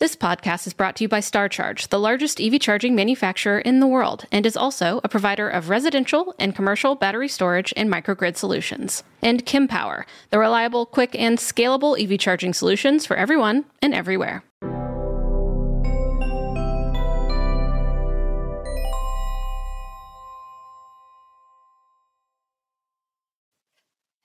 This podcast is brought to you by StarCharge, the largest EV charging manufacturer in the world, and is also a provider of residential and commercial battery storage and microgrid solutions. And Kempower, the reliable, quick, and scalable EV charging solutions for everyone and everywhere.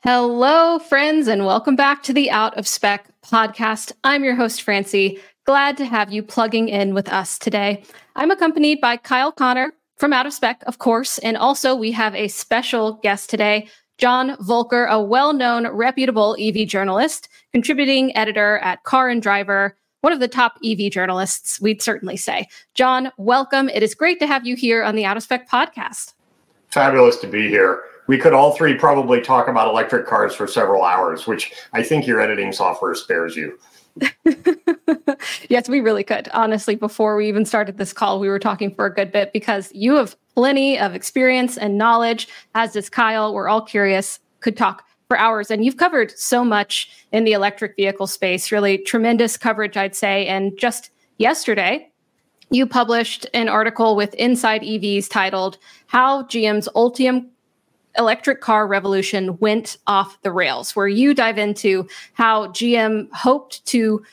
Hello, friends, and welcome back to the Out of Spec podcast. I'm your host, Francie. Glad to have you plugging in with us today. I'm accompanied by Kyle Conner from Out of Spec, of course, and also we have a special guest today, John Voelcker, a well known, reputable EV journalist, contributing editor at Car and Driver, one of the top EV journalists, we'd certainly say. John, welcome. It is great to have you here on the Out of Spec podcast. Fabulous to be here we could all three probably talk about electric cars for several hours, which I think your editing software spares you. yes, we really could. Honestly, before we even started this call, we were talking for a good bit because you have plenty of experience and knowledge, as does Kyle. We're all curious, could talk for hours. And you've covered so much in the electric vehicle space, really tremendous coverage, I'd say. And just yesterday, you published an article with Inside EVs titled How GM's Ultium electric car revolution went off the rails, where you dive into how GM hoped to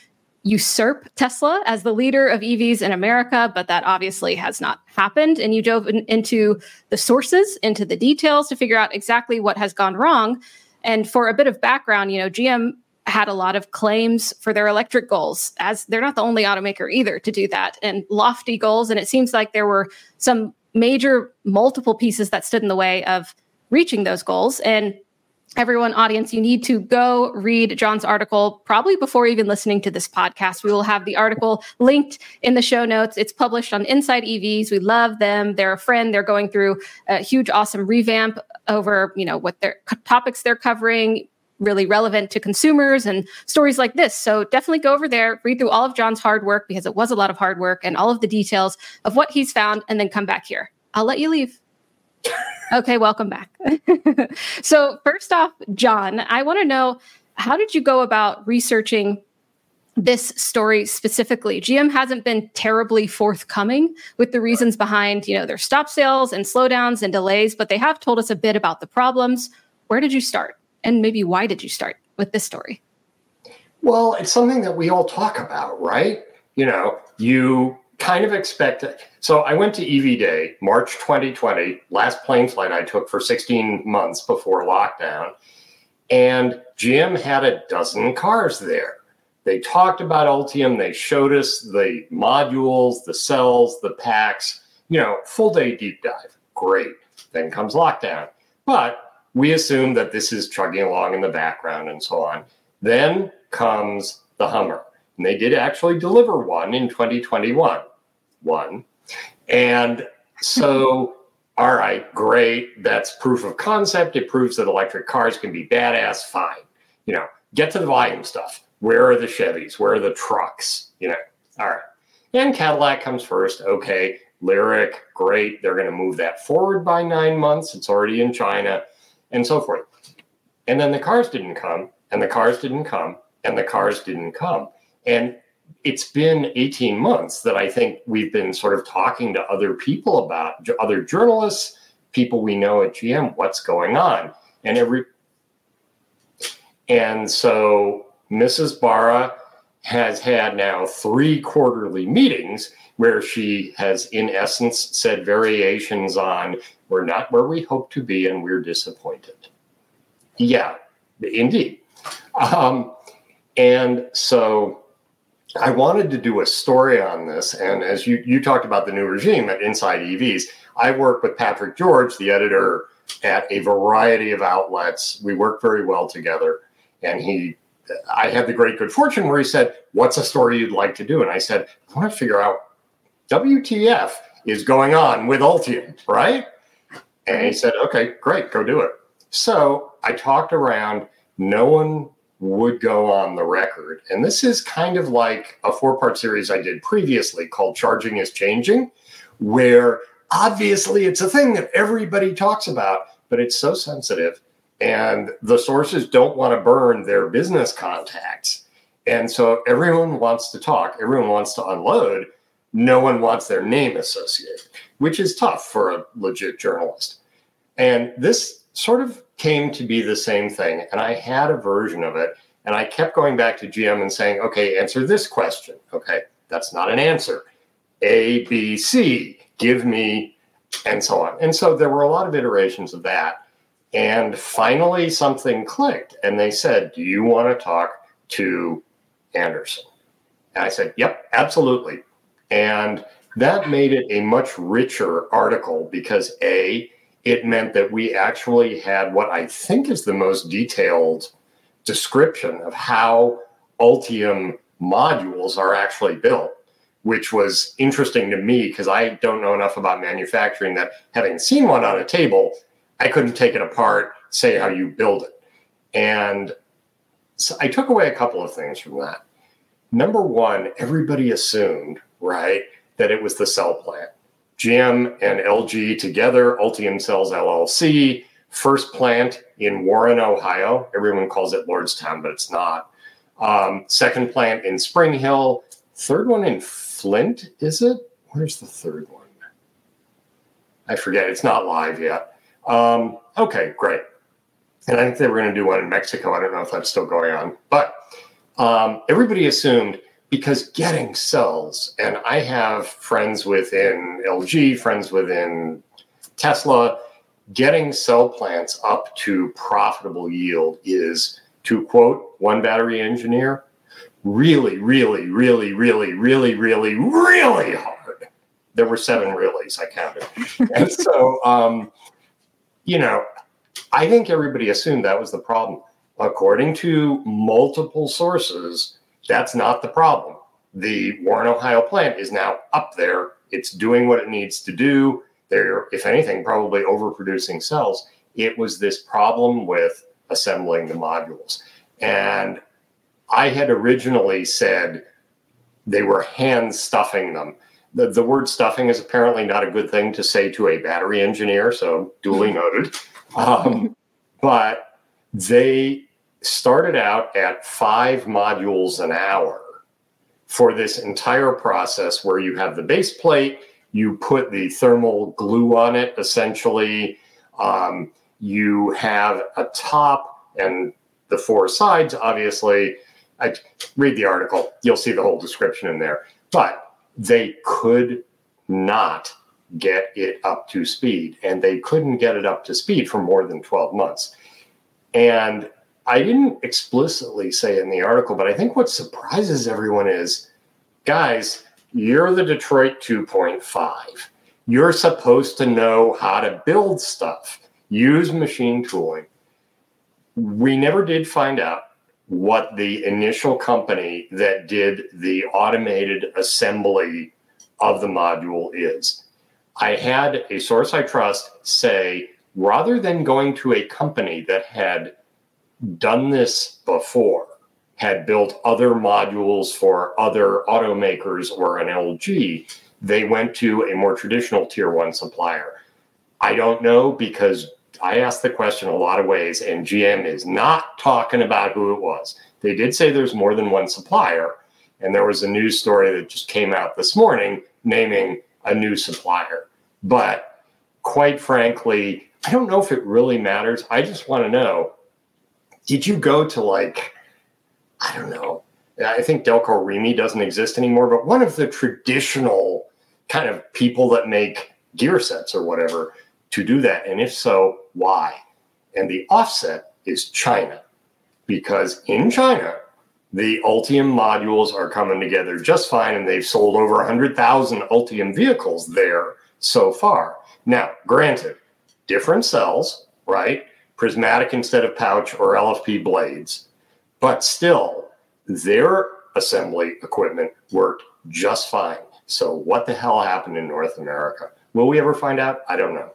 usurp Tesla as the leader of EVs in America, but that obviously has not happened. And you dove in, into the sources, into the details to figure out exactly what has gone wrong. And for a bit of background, you know, GM had a lot of claims for their electric goals, as they're not the only automaker either to do that, and lofty goals. And it seems like there were some major multiple pieces that stood in the way of reaching those goals. And everyone, audience, you need to go read John's article probably before even listening to this podcast. We will have the article linked in the show notes. It's published on Inside EVs. We love them. They're a friend. They're going through a huge, awesome revamp over, you know, what their topics they're covering, really relevant to consumers and stories like this. So definitely go over there, read through all of John's hard work because it was a lot of hard work and all of the details of what he's found, and then come back here. I'll let you leave. Okay, welcome back. so, first off, John, I want to know how did you go about researching this story specifically? GM hasn't been terribly forthcoming with the reasons behind, you know, their stop sales and slowdowns and delays, but they have told us a bit about the problems. Where did you start? And maybe why did you start with this story? Well, it's something that we all talk about, right? You know, you kind of expect it. So I went to EV Day, March 2020, last plane flight I took for 16 months before lockdown. And GM had a dozen cars there. They talked about Ultium. They showed us the modules, the cells, the packs, you know, full day deep dive. Great. Then comes lockdown. But we assume that this is chugging along in the background and so on. Then comes the Hummer. And they did actually deliver one in 2021 one. And so, all right, great. That's proof of concept. It proves that electric cars can be badass. Fine. You know, get to the volume stuff. Where are the Chevys? Where are the trucks? You know, all right. And Cadillac comes first. Okay. Lyriq, great. They're going to move that forward by nine months. It's already in China and so forth. And then the cars didn't come, and the cars didn't come, and the cars didn't come. And it's been 18 months that I think we've been sort of talking to other people about, other journalists, people we know at GM, what's going on. And every and so Mrs. Barra has had now three quarterly meetings where she has, in essence, said variations on we're not where we hope to be and we're disappointed. Yeah, indeed. Um, and so I wanted to do a story on this. And as you, you talked about the new regime at Inside EVs, I work with Patrick George, the editor at a variety of outlets. We work very well together. And he, I had the great good fortune where he said, What's a story you'd like to do? And I said, I want to figure out WTF is going on with Ultium, right? And he said, Okay, great, go do it. So I talked around. No one would go on the record. And this is kind of like a four part series I did previously called Charging is Changing, where obviously it's a thing that everybody talks about, but it's so sensitive and the sources don't want to burn their business contacts. And so everyone wants to talk, everyone wants to unload. No one wants their name associated, which is tough for a legit journalist. And this sort of came to be the same thing. And I had a version of it. And I kept going back to GM and saying, okay, answer this question. Okay, that's not an answer. A, B, C, give me, and so on. And so there were a lot of iterations of that. And finally, something clicked, and they said, Do you want to talk to Anderson? And I said, Yep, absolutely. And that made it a much richer article because A, it meant that we actually had what I think is the most detailed description of how Ultium modules are actually built, which was interesting to me because I don't know enough about manufacturing that having seen one on a table, I couldn't take it apart, say how you build it. And so I took away a couple of things from that. Number one, everybody assumed, right, that it was the cell plant. GM and LG together, Ultium Cells LLC, first plant in Warren, Ohio. Everyone calls it Lordstown, but it's not. Um, second plant in Spring Hill. Third one in Flint, is it? Where's the third one? I forget. It's not live yet. Um, okay, great. And I think they were going to do one in Mexico. I don't know if that's still going on. But um, everybody assumed because getting cells, and I have friends within LG, friends within Tesla, getting cell plants up to profitable yield is, to quote one battery engineer, really, really, really, really, really, really, really hard. There were seven reallys I counted. and so, um, you know, I think everybody assumed that was the problem. According to multiple sources, that's not the problem. The Warren, Ohio plant is now up there. It's doing what it needs to do. They're, if anything, probably overproducing cells. It was this problem with assembling the modules. And I had originally said they were hand stuffing them the, the word stuffing is apparently not a good thing to say to a battery engineer, so duly hmm. noted. Um, but they started out at five modules an hour for this entire process where you have the base plate, you put the thermal glue on it essentially, um, you have a top and the four sides, obviously. I read the article, you'll see the whole description in there. But they could not get it up to speed, and they couldn't get it up to speed for more than 12 months. And I didn't explicitly say in the article, but I think what surprises everyone is guys, you're the Detroit 2.5. You're supposed to know how to build stuff, use machine tooling. We never did find out what the initial company that did the automated assembly of the module is. I had a source I trust say rather than going to a company that had done this before, had built other modules for other automakers or an LG, they went to a more traditional tier one supplier. I don't know because I asked the question a lot of ways, and GM is not talking about who it was. They did say there's more than one supplier, and there was a news story that just came out this morning naming a new supplier. But quite frankly, I don't know if it really matters. I just want to know did you go to like, I don't know, I think Delco Remy doesn't exist anymore, but one of the traditional kind of people that make gear sets or whatever to do that? And if so, why? And the offset is China, because in China, the Ultium modules are coming together just fine, and they've sold over 100,000 Ultium vehicles there so far. Now, granted, different cells, right? Prismatic instead of pouch or LFP blades, but still, their assembly equipment worked just fine. So, what the hell happened in North America? Will we ever find out? I don't know.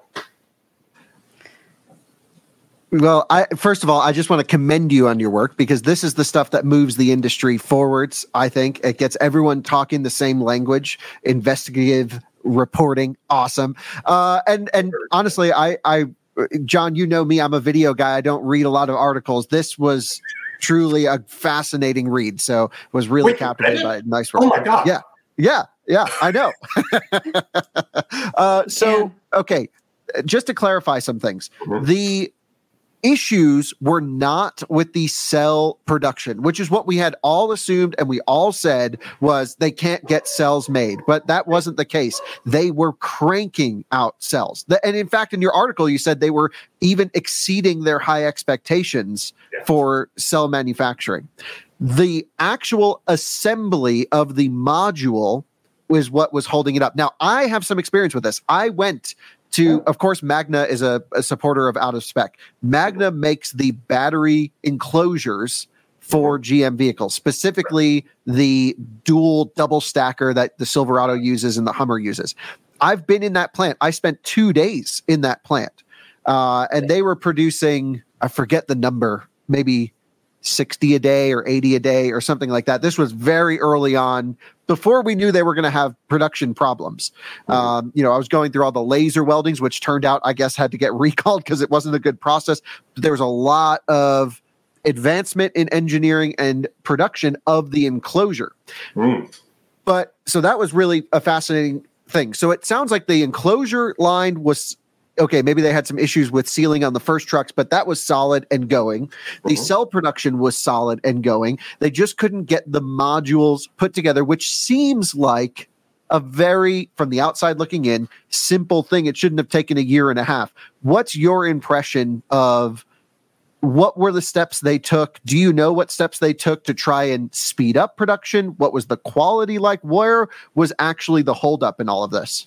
Well, I first of all, I just want to commend you on your work because this is the stuff that moves the industry forwards. I think it gets everyone talking the same language. Investigative reporting, awesome. Uh, and and honestly, I I John, you know me, I'm a video guy. I don't read a lot of articles. This was truly a fascinating read. So was really Wait, captivated by it. Nice work. Oh my god. Yeah. Yeah. Yeah. I know. uh, so okay, just to clarify some things, mm-hmm. the issues were not with the cell production, which is what we had all assumed and we all said was they can't get cells made. But that wasn't the case. They were cranking out cells. And in fact, in your article, you said they were even exceeding their high expectations yeah. for cell manufacturing. The actual assembly of the module was what was holding it up. Now, I have some experience with this. I went to of course magna is a, a, supporter of out of spec. Magna makes the battery enclosures for gm vehicles specifically the dual double stacker that the silverado uses and the hummer uses. I've been in that plant. I spent two days in that plant uh, and they were producing i forget the number maybe 60 a day or 80 a day or something like that. This was very early on before we knew they were going to have production problems. Mm-hmm. Um, you know, I was going through all the laser weldings, which turned out, I guess, had to get recalled because it wasn't a good process. But there was a lot of advancement in engineering and production of the enclosure. Mm. But so that was really a fascinating thing. So it sounds like the enclosure line was okay, maybe they had some issues with sealing on the first trucks, but that was solid and going. The mm-hmm. cell production was solid and going. They just couldn't get the modules put together, which seems like a very, from the outside looking in, simple thing. It shouldn't have taken a year and a half. What's your impression of? What were the steps they took? Do you know what steps they took to try and speed up production? What was the quality like? Where was actually the holdup in all of this?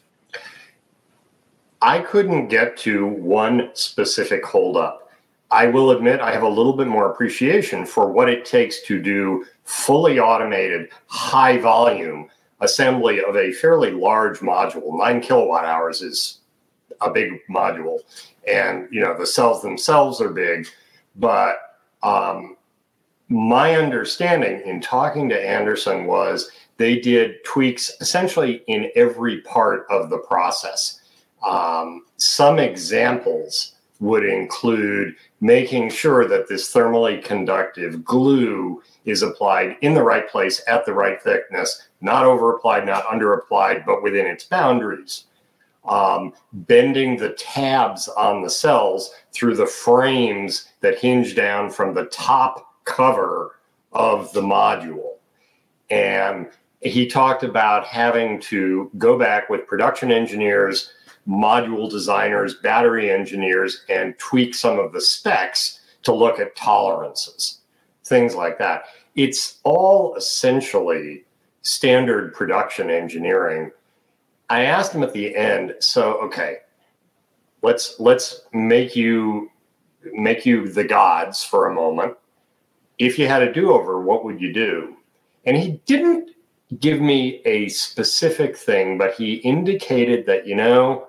I couldn't get to one specific holdup. I will admit I have a little bit more appreciation for what it takes to do fully automated, high volume assembly of a fairly large module. Nine kilowatt hours is a big module. And, you know, the cells themselves are big. But um, my understanding in talking to Anderson was they did tweaks essentially in every part of the process um, some examples would include making sure that this thermally conductive glue is applied in the right place at the right thickness, not over applied, not under applied, but within its boundaries. Um, bending the tabs on the cells through the frames that hinge down from the top cover of the module. And he talked about having to go back with production engineers module designers, battery engineers, and tweak some of the specs to look at tolerances, things like that. It's all essentially standard production engineering. I asked him at the end, so okay, let's let's make you make you the gods for a moment. If you had a do-over, what would you do? And he didn't give me a specific thing, but he indicated that, you know,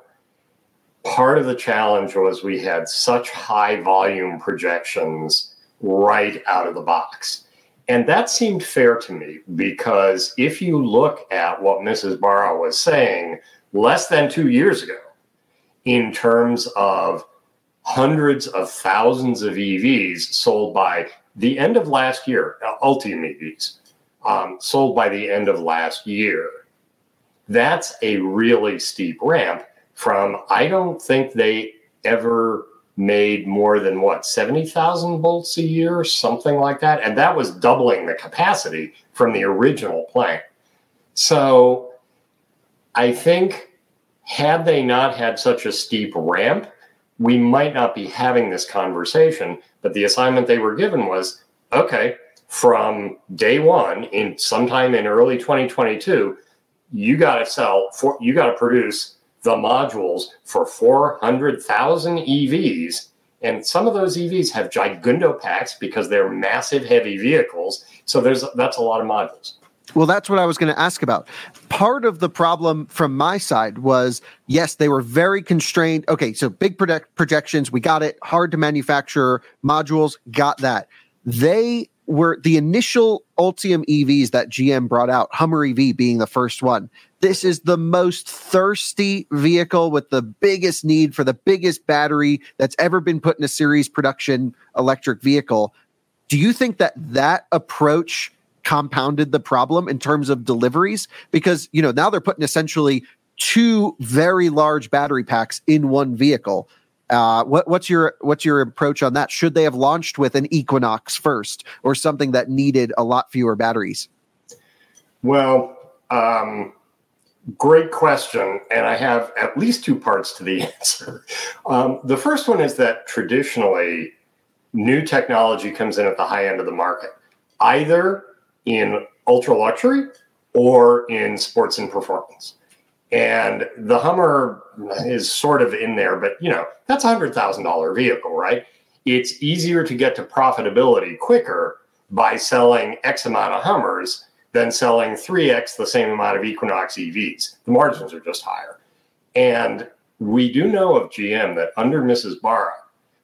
part of the challenge was we had such high volume projections right out of the box. And that seemed fair to me because if you look at what Mrs. Barra was saying less than two years ago, in terms of hundreds of thousands of EVs sold by the end of last year, Ultium EVs, um, sold by the end of last year. That's a really steep ramp from, I don't think they ever made more than what, 70,000 Bolts a year, something like that. And that was doubling the capacity from the original plant. So I think had they not had such a steep ramp, we might not be having this conversation. But the assignment they were given was okay, from day one, in sometime in early 2022, you got to sell for you got to produce the modules for 400,000 EVs. And some of those EVs have gigundo packs because they're massive, heavy vehicles. So there's that's a lot of modules. Well, that's what I was going to ask about. Part of the problem from my side was yes, they were very constrained. Okay, so big project- projections, we got it. Hard to manufacture modules, got that. They were the initial Ultium EVs that GM brought out, Hummer EV being the first one. This is the most thirsty vehicle with the biggest need for the biggest battery that's ever been put in a series production electric vehicle. Do you think that that approach compounded the problem in terms of deliveries because you know now they're putting essentially two very large battery packs in one vehicle. Uh, what, what's your what's your approach on that? Should they have launched with an Equinox first, or something that needed a lot fewer batteries? Well, um, great question, and I have at least two parts to the answer. Um, the first one is that traditionally, new technology comes in at the high end of the market, either in ultra luxury or in sports and performance. And the Hummer is sort of in there, but you know, that's a hundred thousand dollar vehicle, right? It's easier to get to profitability quicker by selling X amount of Hummers than selling 3X the same amount of Equinox EVs. The margins are just higher. And we do know of GM that under Mrs. Barra,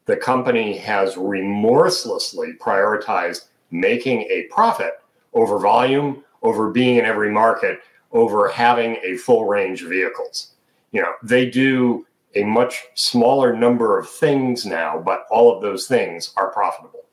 the company has remorselessly prioritized making a profit over volume, over being in every market, over having a full range of vehicles. You know, they do a much smaller number of things now, but all of those things are profitable.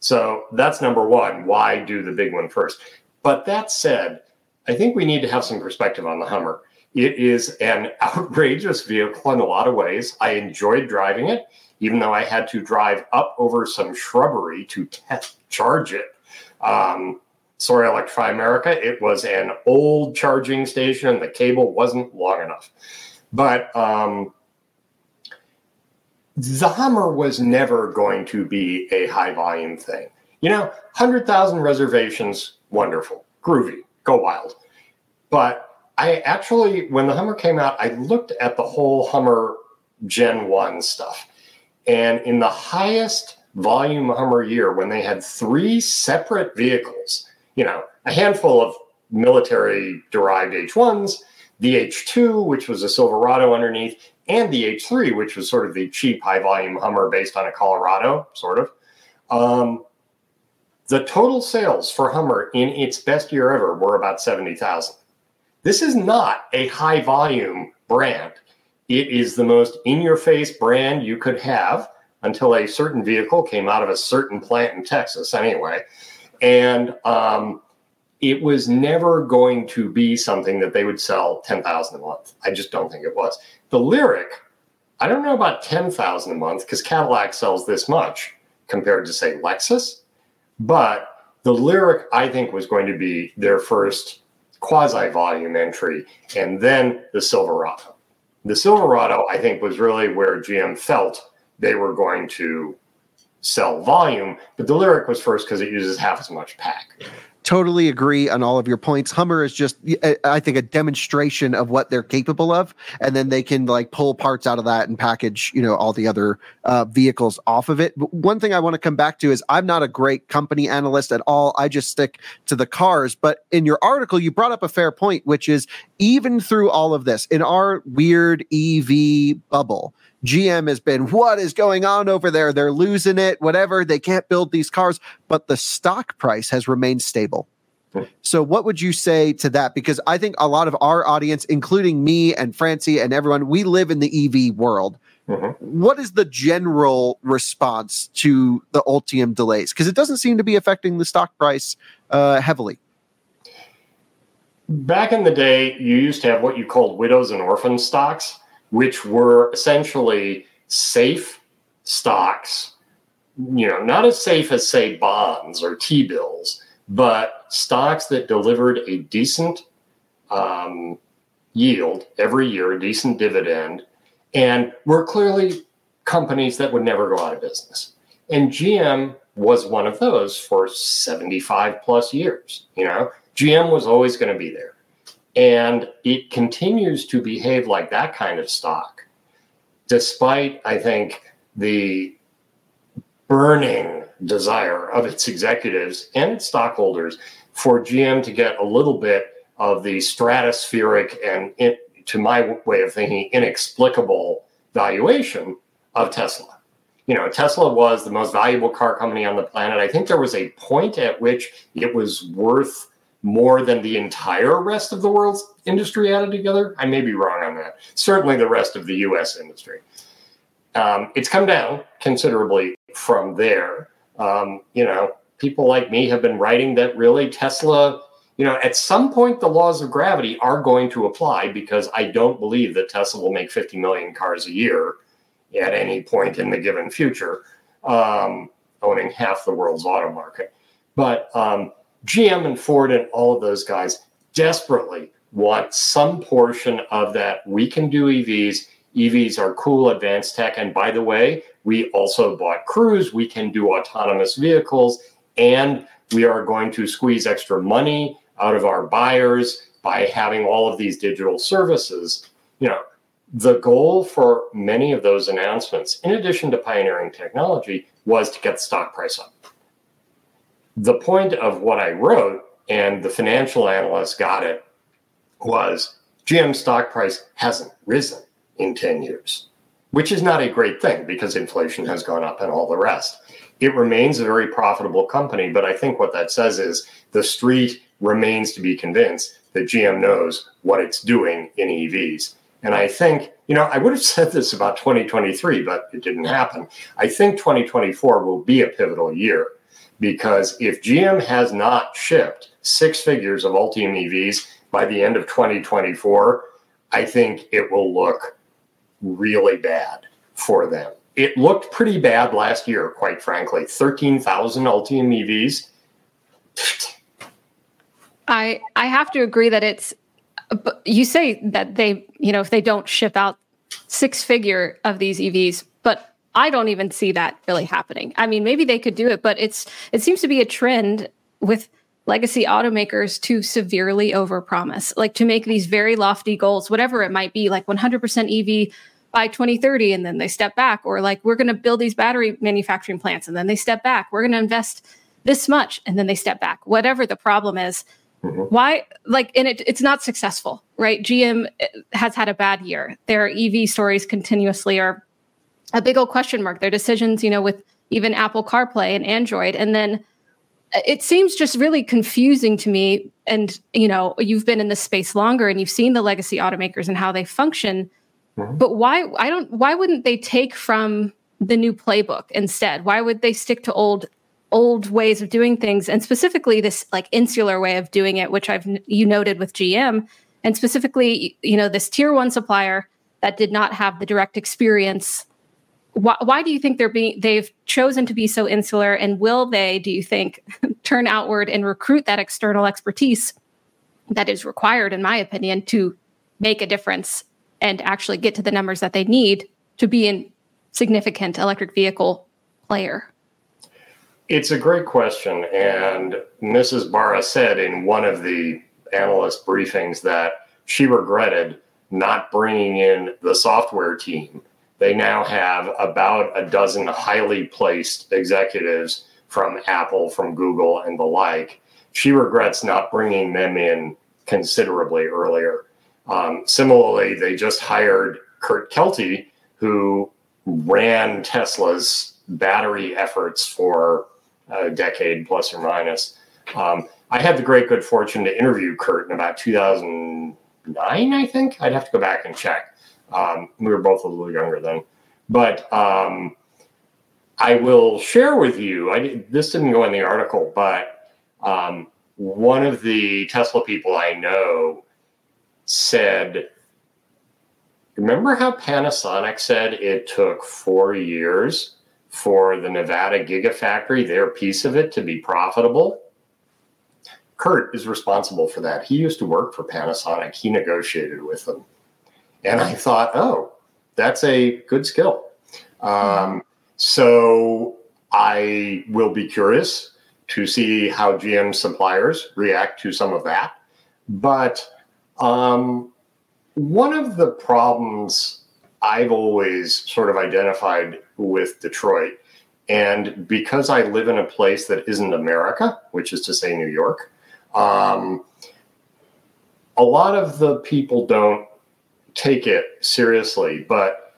So that's number one. Why do the big one first? But that said, I think we need to have some perspective on the Hummer. It is an outrageous vehicle in a lot of ways. I enjoyed driving it, even though I had to drive up over some shrubbery to test charge it. Um, sorry, Electrify America, it was an old charging station. The cable wasn't long enough. But um, the Hummer was never going to be a high volume thing. You know, 100,000 reservations, wonderful, groovy, go wild. But I actually, when the Hummer came out, I looked at the whole Hummer Gen 1 stuff. And in the highest volume Hummer year, when they had three separate vehicles, you know, a handful of military derived H1s, the H2, which was a Silverado underneath, and the H3, which was sort of the cheap high volume Hummer based on a Colorado, sort of. Um, the total sales for Hummer in its best year ever were about 70,000. This is not a high volume brand. It is the most in your face brand you could have until a certain vehicle came out of a certain plant in Texas, anyway. And um, it was never going to be something that they would sell 10,000 a month. I just don't think it was. The Lyriq, I don't know about 10,000 a month because Cadillac sells this much compared to, say, Lexus. But the Lyriq, I think, was going to be their first quasi volume entry, and then the Silverado. The Silverado, I think, was really where GM felt they were going to sell volume, but the Lyriq was first because it uses half as much pack. Totally agree on all of your points. Hummer is just, I think, a demonstration of what they're capable of, and then they can like pull parts out of that and package, you know, all the other uh, vehicles off of it. But one thing I want to come back to is I'm not a great company analyst at all. I just stick to the cars. But in your article, you brought up a fair point, which is even through all of this, in our weird EV bubble, GM has been, what is going on over there? They're losing it, whatever. They can't build these cars, but the stock price has remained stable. So, what would you say to that? Because I think a lot of our audience, including me and Francie and everyone, we live in the EV world. Mm-hmm. What is the general response to the Ultium delays? Because it doesn't seem to be affecting the stock price uh, heavily. Back in the day, you used to have what you called widows and orphans stocks, which were essentially safe stocks, you know, not as safe as, say, bonds or T bills, but stocks that delivered a decent um, yield every year, a decent dividend, and were clearly companies that would never go out of business. And GM was one of those for 75 plus years. You know, GM was always going to be there. And it continues to behave like that kind of stock, despite, I think, the burning desire of its executives and stockholders for GM to get a little bit of the stratospheric and, it, to my way of thinking, inexplicable valuation of Tesla. You know, Tesla was the most valuable car company on the planet. I think there was a point at which it was worth more than the entire rest of the world's industry added together. I may be wrong on that. Certainly the rest of the US industry. Um, it's come down considerably from there. Um, you know, people like me have been writing that really Tesla, you know, at some point the laws of gravity are going to apply because I don't believe that Tesla will make 50 million cars a year at any point in the given future, um, owning half the world's auto market. But um, GM and Ford and all of those guys desperately want some portion of that. We can do EVs. EVs are cool, advanced tech. And by the way, we also bought Cruise. We can do autonomous vehicles. And we are going to squeeze extra money out of our buyers by having all of these digital services. You know, the goal for many of those announcements, in addition to pioneering technology, was to get the stock price up the point of what I wrote, and the financial analyst got it, was GM stock price hasn't risen in 10 years, which is not a great thing because inflation has gone up and all the rest. It remains a very profitable company, but I think what that says is the street remains to be convinced that GM knows what it's doing in EVs. And I think, you know, I would have said this about 2023, but it didn't happen. I think 2024 will be a pivotal year because if GM has not shipped six figures of Ultium EVs by the end of 2024, I think it will look really bad for them. It looked pretty bad last year, quite frankly. 13,000 Ultium EVs. I I have to agree that it's you say that they, you know, if they don't ship out six figure of these EVs, but I don't even see that really happening. I mean, maybe they could do it, but it's it seems to be a trend with legacy automakers to severely overpromise, like to make these very lofty goals, whatever it might be, like 100% EV by 2030 and then they step back or like we're going to build these battery manufacturing plants and then they step back. We're going to invest this much and then they step back. Whatever the problem is, mm-hmm. why like and it, it's not successful, right? GM has had a bad year. Their EV stories continuously are a big old question mark. Their decisions, you know, with even Apple CarPlay and Android. And then uh, it seems just really confusing to me. And, you know, you've been in this space longer and you've seen the legacy automakers and how they function. Mm-hmm. But why, I don't, why wouldn't they take from the new playbook instead? Why would they stick to old, old ways of doing things? And specifically this like insular way of doing it, which I've, you noted with GM and specifically, you know, this tier one supplier that did not have the direct experience why, why do you think they're being they've chosen to be so insular and will they do you think turn outward and recruit that external expertise that is required in my opinion to make a difference and actually get to the numbers that they need to be a significant electric vehicle player? It's a great question and mrs barra said in one of the analyst briefings that she regretted not bringing in the software team they now have about a dozen highly placed executives from Apple, from Google, and the like. She regrets not bringing them in considerably earlier. Um, similarly, they just hired Kurt Kelty, who ran Tesla's battery efforts for a decade plus or minus. Um, I had the great good fortune to interview Kurt in about 2009, I think. I'd have to go back and check. Um, we were both a little younger then. But um, I will share with you, I, this didn't go in the article, but um, one of the Tesla people I know said, Remember how Panasonic said it took four years for the Nevada Gigafactory, their piece of it, to be profitable? Kurt is responsible for that. He used to work for Panasonic, he negotiated with them. And I thought, oh, that's a good skill. Um, so I will be curious to see how GM suppliers react to some of that. But um, one of the problems I've always sort of identified with Detroit, and because I live in a place that isn't America, which is to say New York, um, a lot of the people don't take it seriously. But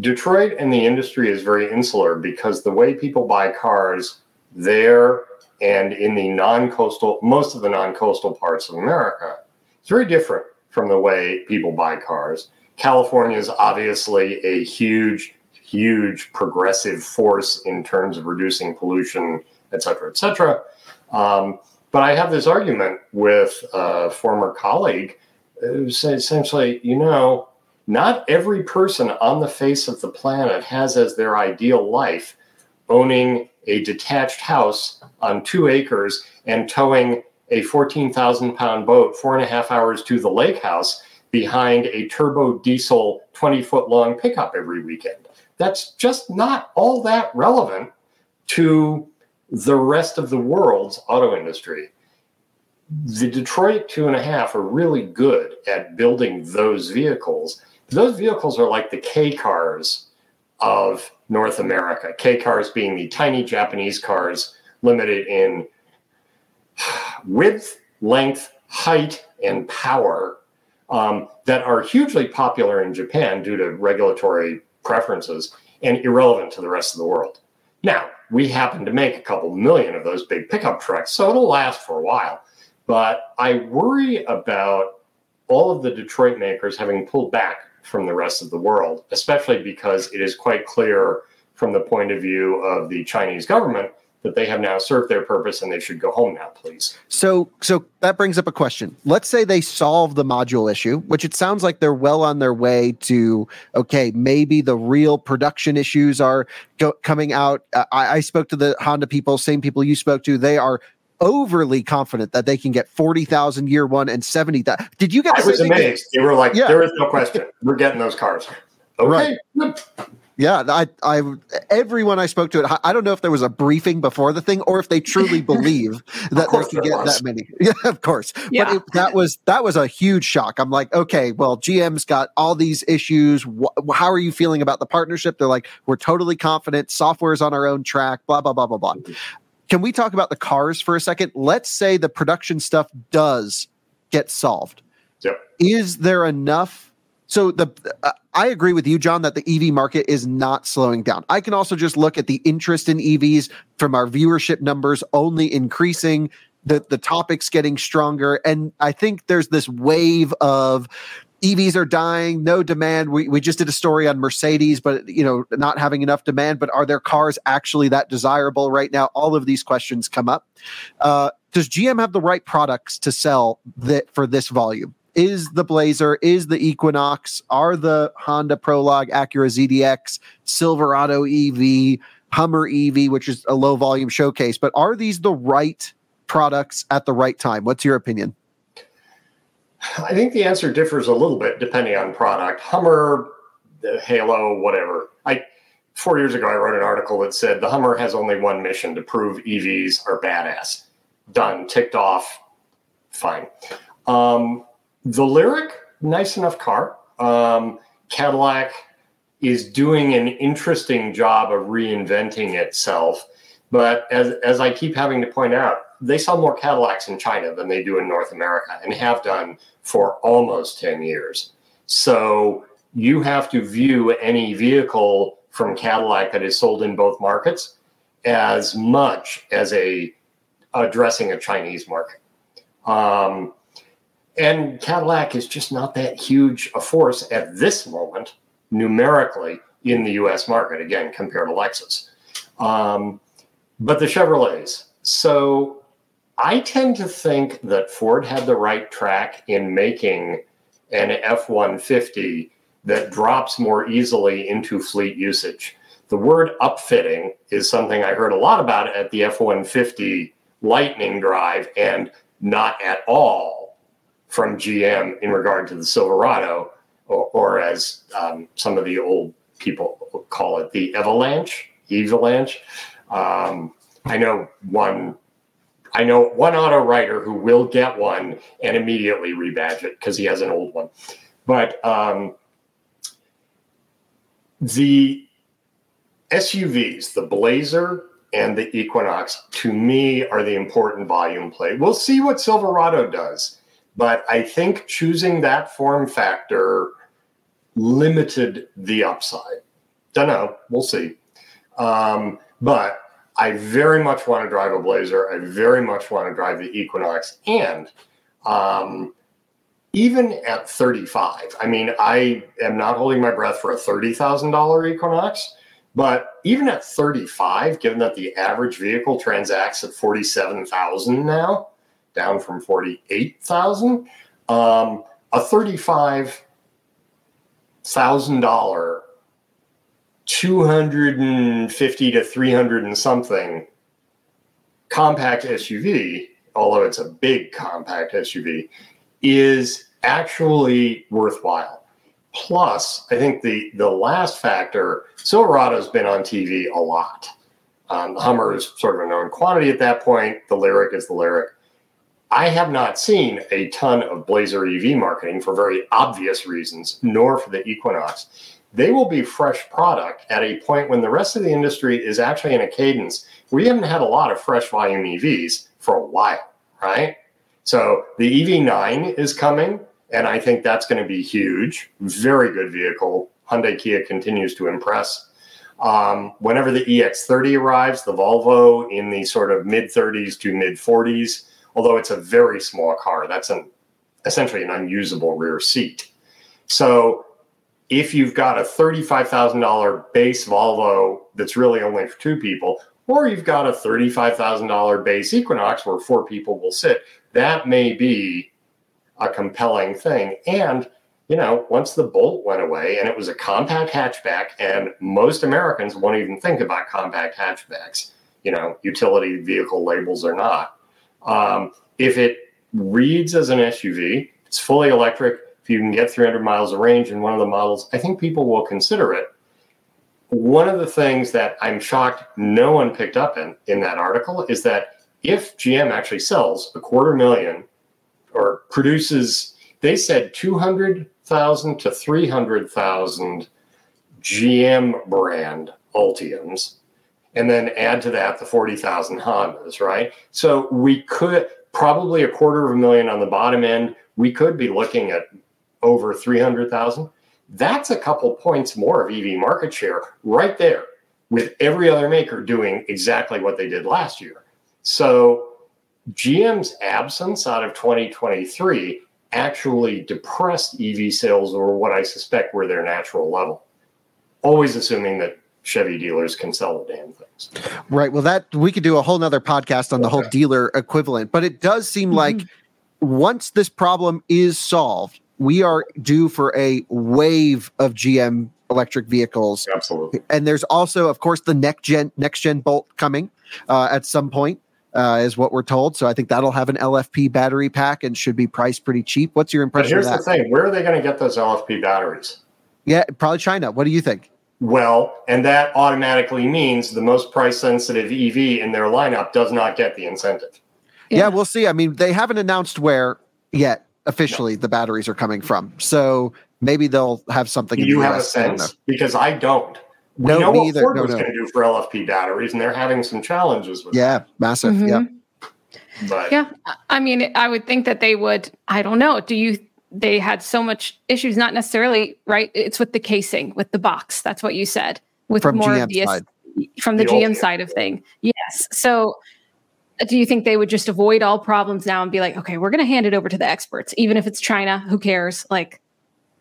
Detroit and the industry is very insular because the way people buy cars there and in the non-coastal, most of the non-coastal parts of America, it's very different from the way people buy cars. California is obviously a huge, huge progressive force in terms of reducing pollution, et cetera, et cetera. Um, but I have this argument with a former colleague essentially, you know, not every person on the face of the planet has as their ideal life owning a detached house on two acres and towing a 14,000 pound boat four and a half hours to the lake house behind a turbo diesel 20 foot long pickup every weekend. That's just not all that relevant to the rest of the world's auto industry. The Detroit two and a half are really good at building those vehicles. Those vehicles are like the K cars of North America. K cars being the tiny Japanese cars limited in width, length, height, and power um, that are hugely popular in Japan due to regulatory preferences and irrelevant to the rest of the world. Now, we happen to make a couple million of those big pickup trucks, so it'll last for a while. But I worry about all of the Detroit makers having pulled back from the rest of the world, especially because it is quite clear from the point of view of the Chinese government that they have now served their purpose and they should go home now, please. So, so that brings up a question. Let's say they solve the module issue, which it sounds like they're well on their way to. Okay, maybe the real production issues are go, coming out. Uh, I, I spoke to the Honda people, same people you spoke to. They are overly confident that they can get 40,000 year one and 70,000. Did you get I was amazed. They were like, yeah. there is no question. We're getting those cars. Okay. Right. Yeah, I, I, everyone I spoke to, it, I don't know if there was a briefing before the thing or if they truly believe that they can get was. that many. Yeah, of course. Yeah. But it, that was that was a huge shock. I'm like, okay, well, GM's got all these issues. Wh- how are you feeling about the partnership? They're like, we're totally confident. Software's on our own track. Blah blah blah blah blah. Can we talk about the cars for a second? Let's say the production stuff does get solved. Yep. Is there enough? So the uh, I agree with you, John, that the EV market is not slowing down. I can also just look at the interest in EVs from our viewership numbers only increasing, the the topics getting stronger, and I think there's this wave of EVs are dying, no demand. We, we just did a story on Mercedes, but you know, not having enough demand. But are their cars actually that desirable right now? All of these questions come up. Uh, does GM have the right products to sell that for this volume? Is the Blazer, is the Equinox, are the Honda Prologue, Acura ZDX, Silverado EV, Hummer EV, which is a low volume showcase, but are these the right products at the right time? What's your opinion? I think the answer differs a little bit depending on product. Hummer, Halo, whatever. I four years ago I wrote an article that said the Hummer has only one mission to prove EVs are badass. Done, ticked off, fine. Um, the Lyriq, nice enough car. Um, Cadillac is doing an interesting job of reinventing itself. But as, as I keep having to point out, they sell more Cadillacs in China than they do in North America and have done for almost 10 years. So you have to view any vehicle from Cadillac that is sold in both markets as much as a addressing a Chinese market. Um, and Cadillac is just not that huge a force at this moment, numerically, in the US market, again, compared to Lexus. Um, but the Chevrolets. So I tend to think that Ford had the right track in making an F 150 that drops more easily into fleet usage. The word upfitting is something I heard a lot about at the F 150 Lightning Drive and not at all from GM in regard to the Silverado, or, or as um, some of the old people call it, the Avalanche. Avalanche. Um, I know one. I know one auto writer who will get one and immediately rebadge it because he has an old one. But um, the SUVs, the Blazer and the Equinox, to me are the important volume play. We'll see what Silverado does, but I think choosing that form factor limited the upside. Don't know. We'll see. Um, but I very much want to drive a Blazer. I very much want to drive the Equinox. And um, even at 35, I mean, I am not holding my breath for a $30,000 Equinox, but even at 35, given that the average vehicle transacts at 47,000 now, down from 48,000, um, a $35,000 250 to 300 and something compact SUV, although it's a big compact SUV, is actually worthwhile. Plus, I think the the last factor, Silverado's been on TV a lot. Um, the Hummer is sort of a known quantity at that point. The Lyriq is the Lyriq. I have not seen a ton of Blazer EV marketing for very obvious reasons, nor for the Equinox they will be fresh product at a point when the rest of the industry is actually in a cadence. We haven't had a lot of fresh volume EVs for a while, right? So the EV9 is coming, and I think that's going to be huge. Very good vehicle. Hyundai Kia continues to impress. Um, whenever the EX30 arrives, the Volvo in the sort of mid 30s to mid 40s, although it's a very small car, that's an essentially an unusable rear seat. So if you've got a $35,000 base Volvo that's really only for two people, or you've got a $35,000 base Equinox where four people will sit, that may be a compelling thing. And, you know, once the Bolt went away and it was a compact hatchback, and most Americans won't even think about compact hatchbacks, you know, utility vehicle labels or not. Um, if it reads as an SUV, it's fully electric, if you can get 300 miles of range in one of the models, I think people will consider it. One of the things that I'm shocked no one picked up in in that article is that if GM actually sells a quarter million or produces, they said 200,000 to 300,000 GM brand Ultiums, and then add to that the 40,000 Hondas, right? So we could probably a quarter of a million on the bottom end. We could be looking at over 300,000. That's a couple points more of EV market share right there with every other maker doing exactly what they did last year. So GM's absence out of 2023 actually depressed EV sales over what I suspect were their natural level. Always assuming that Chevy dealers can sell the damn things. Right. Well, that we could do a whole nother podcast on the whole dealer equivalent, but it does seem mm-hmm. like once this problem is solved, we are due for a wave of GM electric vehicles. Absolutely. And there's also, of course, the next gen next gen Bolt coming uh, at some point. Uh, is what we're told. So I think that'll have an LFP battery pack and should be priced pretty cheap. What's your impression? But here's the thing: where are they going to get those LFP batteries? Yeah, probably China. What do you think? Well, and that automatically means the most price sensitive EV in their lineup does not get the incentive. Yeah. yeah, we'll see. I mean, they haven't announced where yet, officially no. the batteries are coming from. So maybe they'll have something. You have US. a sense because I don't. We no, know what either. Ford no, was no. going to do for LFP batteries, and they're having some challenges with. Yeah, that. massive. Mm-hmm. Yeah. But yeah, I mean, I would think that they would. I don't know. Do you they had so much issues, not necessarily right. It's with the casing, with the box. That's what you said. With From more GM of the side. from the, The GM side of thing. Yes. So do you think they would just avoid all problems now and be like, okay, we're going to hand it over to the experts, even if it's China? Who cares? Like,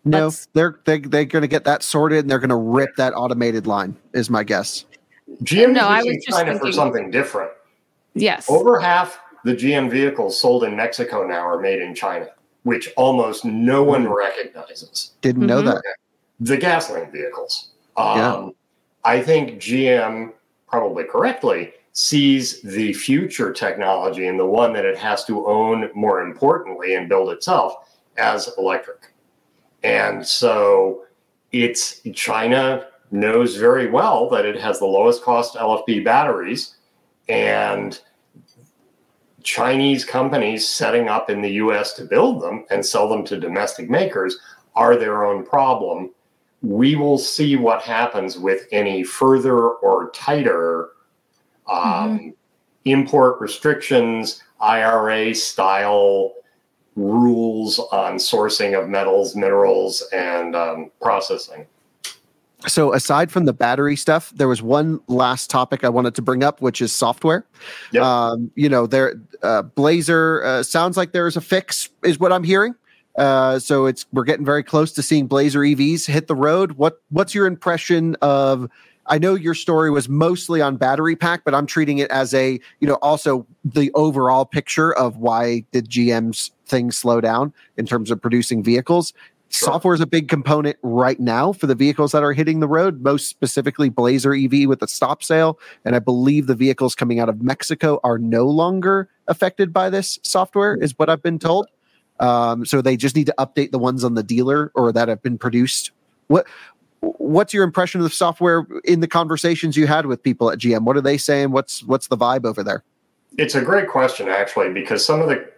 No, Let's- they're they, they're going to get that sorted and they're going to rip that automated line. Is my guess. GM No, I was using just China for something different. yes. Over half the GM vehicles sold in Mexico now are made in China, which almost no one recognizes. Didn't know Mhm. that. The gasoline vehicles. Um, Yeah. I think GM, probably correctly, sees the future technology and the one that it has to own more importantly and build itself as electric. And so it's China knows very well that it has the lowest cost LFP batteries and Chinese companies setting up in the US to build them and sell them to domestic makers are their own problem. We will see what happens with any further or tighter um, import restrictions, IRA style rules on sourcing of metals, minerals, and um, processing. So aside from the battery stuff, there was one last topic I wanted to bring up, which is software. Yep. Um, you know, there uh, Blazer uh, sounds like there's a fix, is what I'm hearing. Uh, so it's we're getting very close to seeing Blazer EVs hit the road. What what's your impression of? I know your story was mostly on battery pack, but I'm treating it as a you know also the overall picture of why did GM's thing slow down in terms of producing vehicles. Sure. Software is a big component right now for the vehicles that are hitting the road, most specifically Blazer EV with the stop sale. And I believe the vehicles coming out of Mexico are no longer affected by this software, is what I've been told. Um, so they just need to update the ones on the dealer or that have been produced. What What's your impression of the software in the conversations you had with people at GM? What are they saying? What's What's the vibe over there? It's a great question, actually, because some of the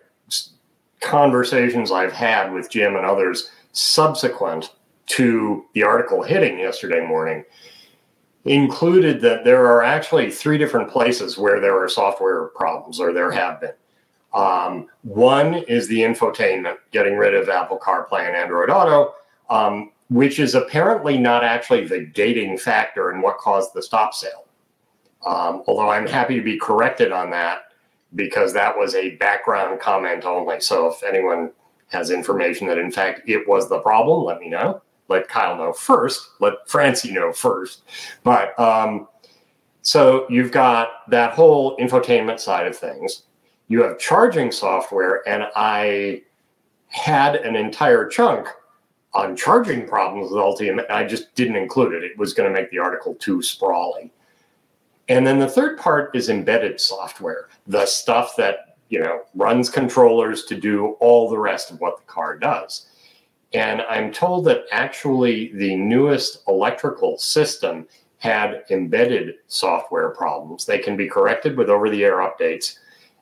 conversations I've had with Jim and others subsequent to the article hitting yesterday morning included that there are actually three different places where there are software problems, or there have been. Um, one is the infotainment, getting rid of Apple CarPlay and Android Auto, um, which is apparently not actually the gating factor in what caused the stop sale. Um, although I'm happy to be corrected on that because that was a background comment only. So if anyone has information that in fact it was the problem, let me know. Let Kyle know first. Let Francie know first. But um, so you've got that whole infotainment side of things. You have charging software, and I had an entire chunk on charging problems with Ultium. I just didn't include it. It was going to make the article too sprawling. And then the third part is embedded software, the stuff that you know runs controllers to do all the rest of what the car does. And I'm told that actually the newest electrical system had embedded software problems. They can be corrected with over the air updates.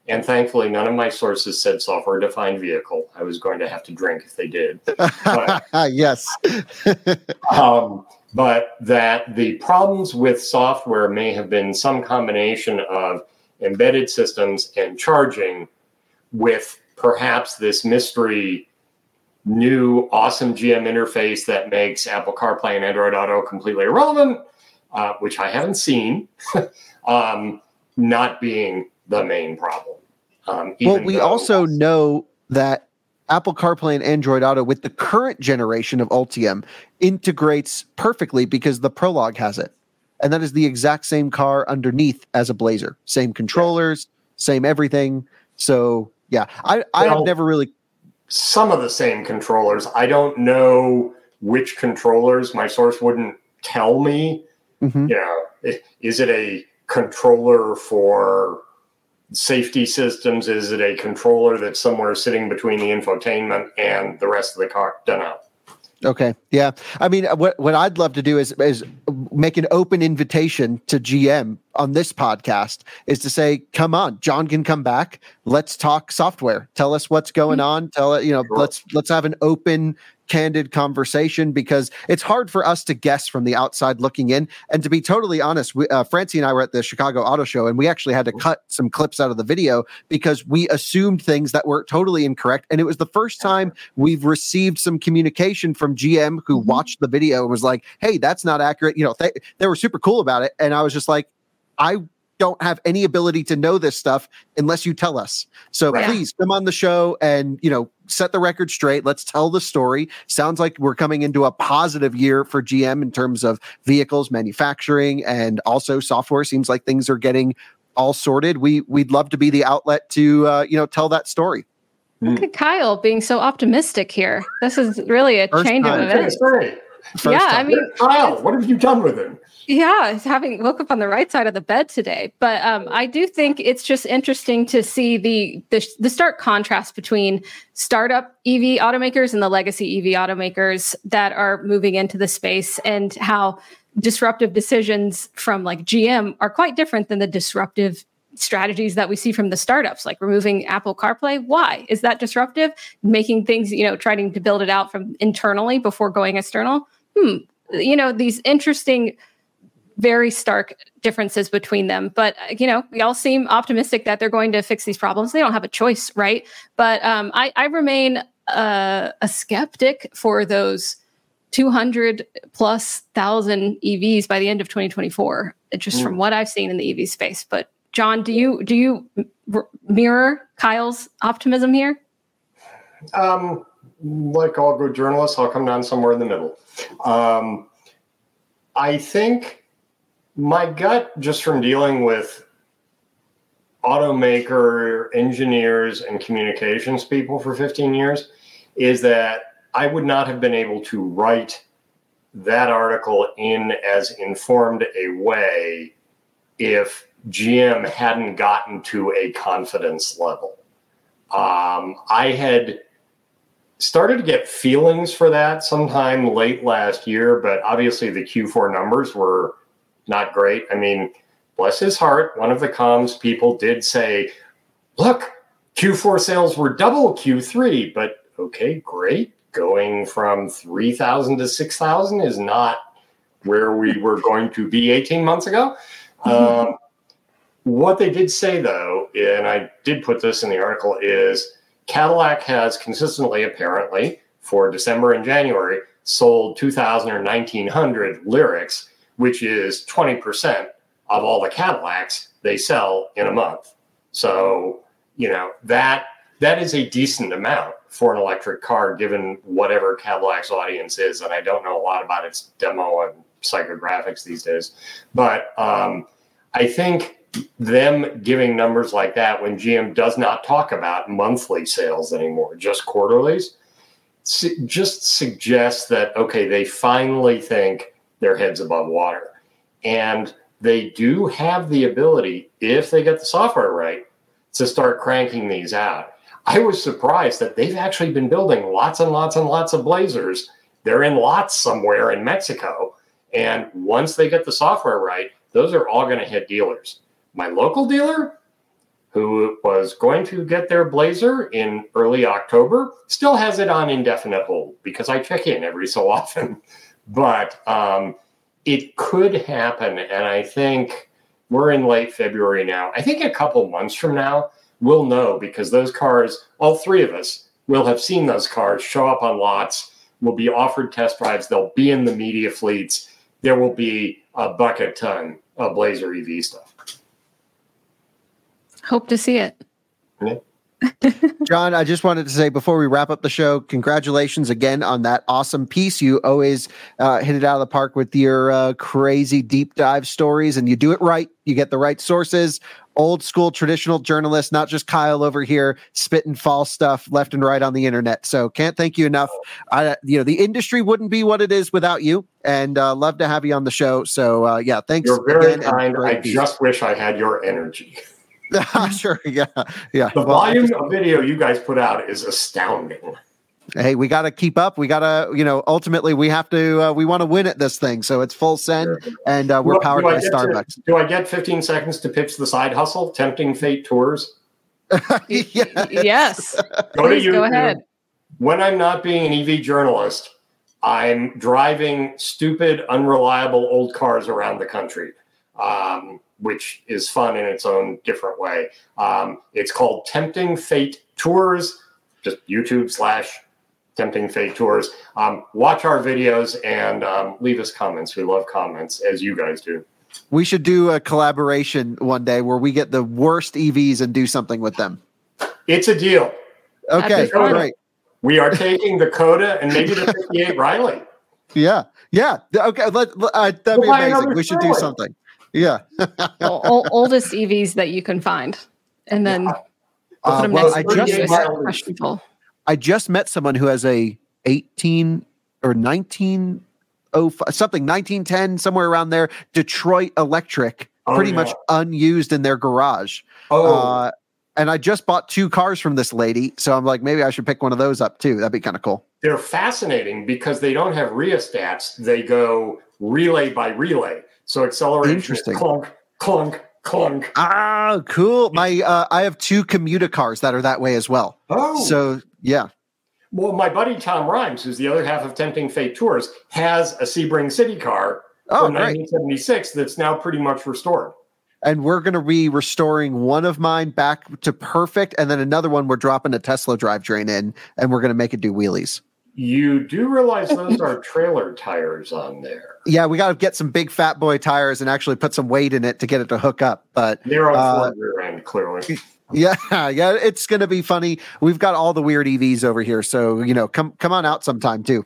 And thankfully, none of my sources said software defined vehicle. I was going to have to drink if they did. yes. Um, but that the problems with software may have been some combination of embedded systems and charging with perhaps this mystery new awesome GM interface that makes Apple CarPlay and Android Auto completely irrelevant, uh, which I haven't seen, um, not being the main problem. Um, well, we though- also know that Apple CarPlay and Android Auto with the current generation of Ultium integrates perfectly because the Prologue has it. And that is the exact same car underneath as a Blazer. Same controllers, same everything. So, yeah, I, I have never really. some of the same controllers. I don't know which controllers. My source wouldn't tell me. Mhm. You know, is it a controller for safety systems? Is it a controller that's somewhere sitting between the infotainment and the rest of the car? Don't know. Okay. Yeah. I mean, what what I'd love to do is is make an open invitation to GM on this podcast is to say, come on, John can come back. Let's talk software. Tell us what's going Mm-hmm. on. Tell it, you know, let's let's have an open, candid conversation because it's hard for us to guess from the outside looking in. And to be totally honest, we, uh, Francie and I were at the Chicago Auto Show, and we actually had to cut some clips out of the video because we assumed things that were totally incorrect. And it was the first time we've received some communication from GM who Mhm. watched the video and was like, "Hey, that's not accurate." You know, they they were super cool about it, and I was just like, I don't have any ability to know this stuff unless you tell us. So Right. please come on the show and you know set the record straight. Let's tell the story. Sounds like we're coming into a positive year for GM in terms of vehicles, manufacturing, and also software. Seems like things are getting all sorted. We we'd love to be the outlet to uh, you know tell that story. Look at Kyle being so optimistic here. This is really a First change of time. I events. gonna say, First yeah, time. I mean, Kyle, what have you done with him? Yeah, it's having woke up on the right side of the bed today. But um, I do think it's just interesting to see the, the the stark contrast between startup EV automakers and the legacy EV automakers that are moving into the space, and how disruptive decisions from like GM are quite different than the disruptive strategies that we see from the startups, like removing Apple CarPlay. Why is that disruptive? Making things, you know, trying to build it out from internally before going external. Hmm. You know, these interesting very stark differences between them. But uh, you know, we all seem optimistic that they're going to fix these problems. They don't have a choice, right? But um, I, I remain uh, a skeptic for those 200 plus thousand EVs by the end of 2024, just from what I've seen in the EV space. But John, do you do you r- mirror Kyle's optimism here? Um, like all good journalists, I'll come down somewhere in the middle. Um, I think my gut, just from dealing with automaker engineers and communications people for 15 years, is that I would not have been able to write that article in as informed a way if GM hadn't gotten to a confidence level. Um, I had started to get feelings for that sometime late last year, but obviously the Q4 numbers were not great. I mean, bless his heart, one of the comms people did say, look, Q4 sales were double Q3, but okay, great. Going from 3,000 to 6,000 is not where we were going to be 18 months ago. Um, what they did say, though, and I did put this in the article, is Cadillac has consistently, apparently, for December and January, sold 2,000 or 1,900 Lyriqs, which is 20% of all the Cadillacs they sell in a month. So, you know, that that is a decent amount for an electric car, given whatever Cadillac's audience is. And I don't know a lot about its demo and psychographics these days. But um, I think them giving numbers like that when GM does not talk about monthly sales anymore, just quarterlies, just suggests that, okay, they finally think their heads above water. And they do have the ability, if they get the software right, to start cranking these out. I was surprised that they've actually been building lots and lots and lots of Blazers. They're in lots somewhere in Mexico. And once they get the software right, those are all going to hit dealers. My local dealer, who was going to get their Blazer in early October, still has it on indefinite hold because I check in every so often. But um, it could happen. And I think we're in late February now. I think a couple months from now, we'll know because those cars, all three of us, will have seen those cars show up on lots, will be offered test drives, they'll be in the media fleets. There will be a bucket ton of Blazer EV stuff. Hope to see it. John, I just wanted to say before we wrap up the show, congratulations again on that awesome piece. You always uh, hit it out of the park with your uh, crazy deep dive stories, and you do it right. You get the right sources. Old school traditional journalist, not just Kyle over here spitting false stuff left and right on the internet. So can't thank you enough. I, you know, the industry wouldn't be what it is without you, and uh, love to have you on the show. So uh, yeah, thanks. You're very again, kind. I piece. just wish I had your energy. sure, yeah, yeah. The Well, volume just- of video you guys put out is astounding. hey, we got to keep up. We got to, you know, ultimately we have to, uh, we want to win at this thing. So it's full send, and uh, we're Do- powered do by get to- Starbucks. do I get 15 seconds to pitch the side hustle? Tempting Fate Tours. yeah. Yes. Go to Please go YouTube. ahead. When I'm not being an EV journalist, I'm driving stupid, unreliable old cars around the country, um, which is fun in its own different way. Um, it's called Tempting Fate Tours, just YouTube slash Tempting Fate Tours. Um, watch our videos and um, leave us comments. We love comments, as you guys do. We should do a collaboration one day where we get the worst EVs and do something with them. It's a deal. Okay, be great. We are taking the Coda and maybe the 58 Riley. Yeah, yeah. Okay, let, let- uh, that'd be We'll buy amazing. We should do Sterling. something. Yeah. O- o- oldest EVs that you can find, and then put Uh, them well, next I to just this met- questionable. I just met someone who has a 18 or 19 oh something 1910 somewhere around there Detroit Electric Oh, pretty yeah. much unused in their garage. Oh, Uh, and I just bought two cars from this lady, so I'm like maybe I should pick one of those up too. That'd be kind of cool. they're fascinating because they don't have rheostats. They go relay by relay. So acceleration Interesting. clunk, clunk, clunk. Ah, cool. My uh, I have two commuter cars that are that way as well. Oh, So yeah. well, my buddy Tom Rhymes, who's the other half of Tempting Fate Tours, has a Sebring CitiCar Oh, from great. 1976 that's now pretty much restored. and we're going to be restoring one of mine back to perfect and then another one we're dropping a tesla drivetrain in and we're going to make it do wheelies You do realize those are trailer tires on there. yeah we got to get some big fat boy tires and actually put some weight in it to get it to hook up but They're on Uh, Ford rear end, clearly. yeah yeah it's going to be funny we've got all the weird evs over here so you know come come on out sometime too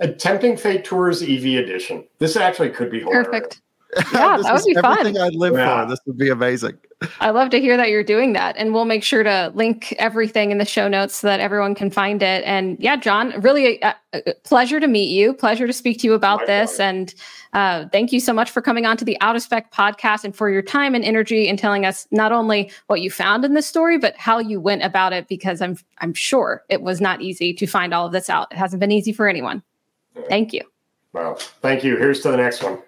Attempting Tempting Fate Tours EV edition. This actually could be hilarious. Perfect. Yeah, This that would is be fun. i'd live Yeah. for this would be amazing I love to hear that you're doing that. And we'll make sure to link everything in the show notes so that everyone can find it. And yeah, John, really a, a pleasure to meet you. Pleasure to speak to you about My this. pleasure. And uh, thank you so much for coming on to the Out of Spec podcast and for your time and energy and telling us not only what you found in this story, but how you went about it, because I'm I'm sure it was not easy to find all of this out. It hasn't been easy for anyone. Thank you. Well, thank you. Here's to the next one.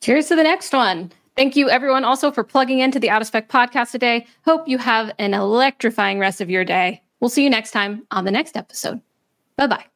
Cheers to the next one. Thank you, everyone, also for plugging into the Out of Spec podcast today. Hope you have an electrifying rest of your day. We'll see you next time on the next episode. Bye bye.